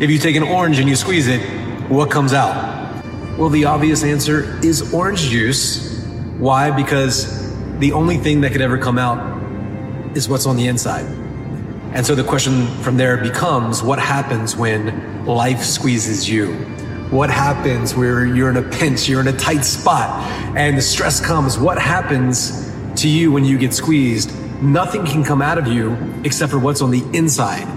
If you take an orange and you squeeze it, what comes out? Well, the obvious answer is orange juice. Why? Because the only thing that could ever come out is what's on the inside. And so the question from there becomes what happens when life squeezes you? What happens where you're in a pinch, you're in a tight spot, and the stress comes? What happens to you when you get squeezed? Nothing can come out of you except for what's on the inside.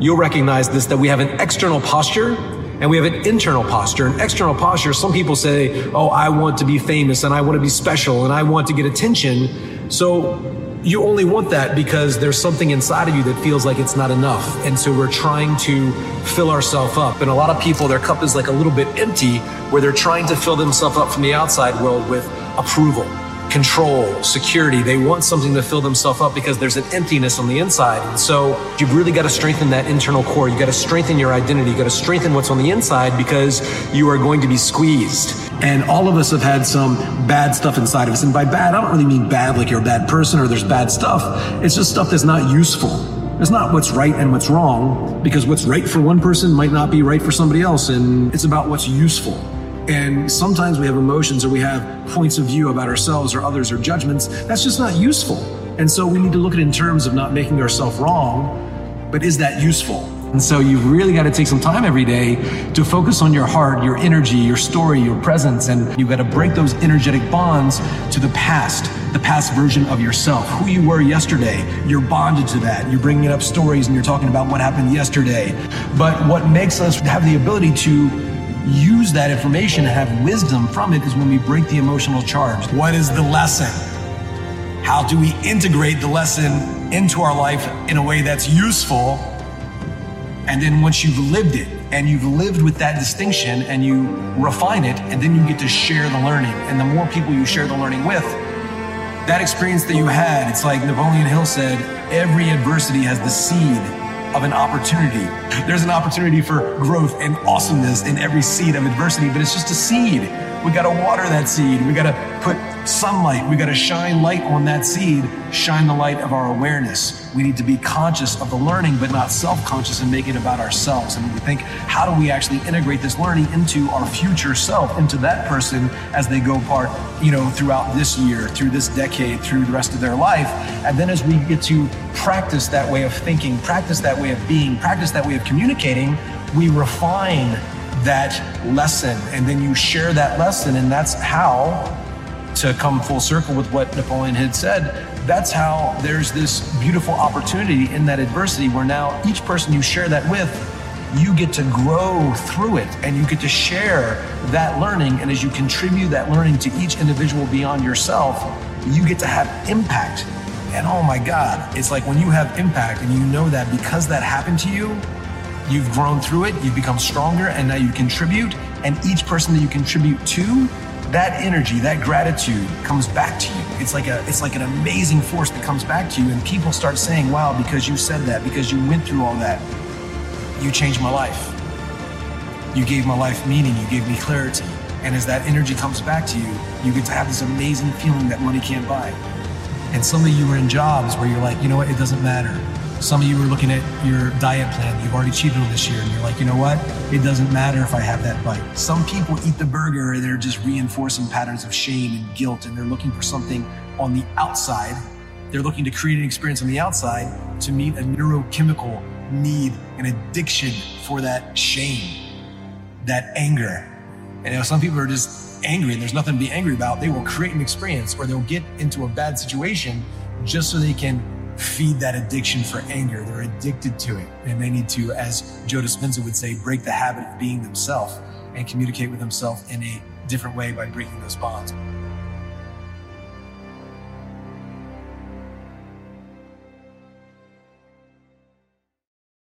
You'll recognize this that we have an external posture and we have an internal posture. An external posture, some people say, Oh, I want to be famous and I want to be special and I want to get attention. So you only want that because there's something inside of you that feels like it's not enough. And so we're trying to fill ourselves up. And a lot of people, their cup is like a little bit empty where they're trying to fill themselves up from the outside world with approval control, security. They want something to fill themselves up because there's an emptiness on the inside. And so you've really got to strengthen that internal core. You've got to strengthen your identity. You've got to strengthen what's on the inside because you are going to be squeezed. And all of us have had some bad stuff inside of us. And by bad, I don't really mean bad like you're a bad person or there's bad stuff. It's just stuff that's not useful. It's not what's right and what's wrong because what's right for one person might not be right for somebody else. And it's about what's useful. And sometimes we have emotions or we have points of view about ourselves or others or judgments. That's just not useful. And so we need to look at it in terms of not making ourselves wrong, but is that useful? And so you've really got to take some time every day to focus on your heart, your energy, your story, your presence, and you've got to break those energetic bonds to the past, the past version of yourself, who you were yesterday. You're bonded to that. You're bringing up stories and you're talking about what happened yesterday. But what makes us have the ability to use that information have wisdom from it is when we break the emotional charge. What is the lesson? How do we integrate the lesson into our life in a way that's useful? And then once you've lived it and you've lived with that distinction and you refine it, and then you get to share the learning. And the more people you share the learning with, that experience that you had, it's like Napoleon Hill said, every adversity has the seed of an opportunity. There's an opportunity for growth and awesomeness in every seed of adversity, but it's just a seed. We got to water that seed. We got to put sunlight. We got to shine light on that seed, shine the light of our awareness. We need to be conscious of the learning, but not self conscious and make it about ourselves. And we think, how do we actually integrate this learning into our future self, into that person as they go part, you know, throughout this year, through this decade, through the rest of their life? And then as we get to practice that way of thinking, practice that way of being, practice that way of communicating, we refine that lesson and then you share that lesson and that's how to come full circle with what Napoleon had said that's how there's this beautiful opportunity in that adversity where now each person you share that with you get to grow through it and you get to share that learning and as you contribute that learning to each individual beyond yourself you get to have impact. And oh my god it's like when you have impact and you know that because that happened to you You've grown through it, you've become stronger, and now you contribute. And each person that you contribute to, that energy, that gratitude comes back to you. It's like a it's like an amazing force that comes back to you. And people start saying, Wow, because you said that, because you went through all that, you changed my life. You gave my life meaning, you gave me clarity. And as that energy comes back to you, you get to have this amazing feeling that money can't buy. And some of you are in jobs where you're like, you know what, it doesn't matter. Some of you are looking at your diet plan. You've already cheated on this year, and you're like, you know what? It doesn't matter if I have that bite. Some people eat the burger and they're just reinforcing patterns of shame and guilt, and they're looking for something on the outside. They're looking to create an experience on the outside to meet a neurochemical need, an addiction for that shame, that anger. And you know, some people are just angry and there's nothing to be angry about. They will create an experience or they'll get into a bad situation just so they can feed that addiction for anger. They're addicted to it. And they need to, as Joe Dispenza would say, break the habit of being themselves and communicate with themselves in a different way by breaking those bonds.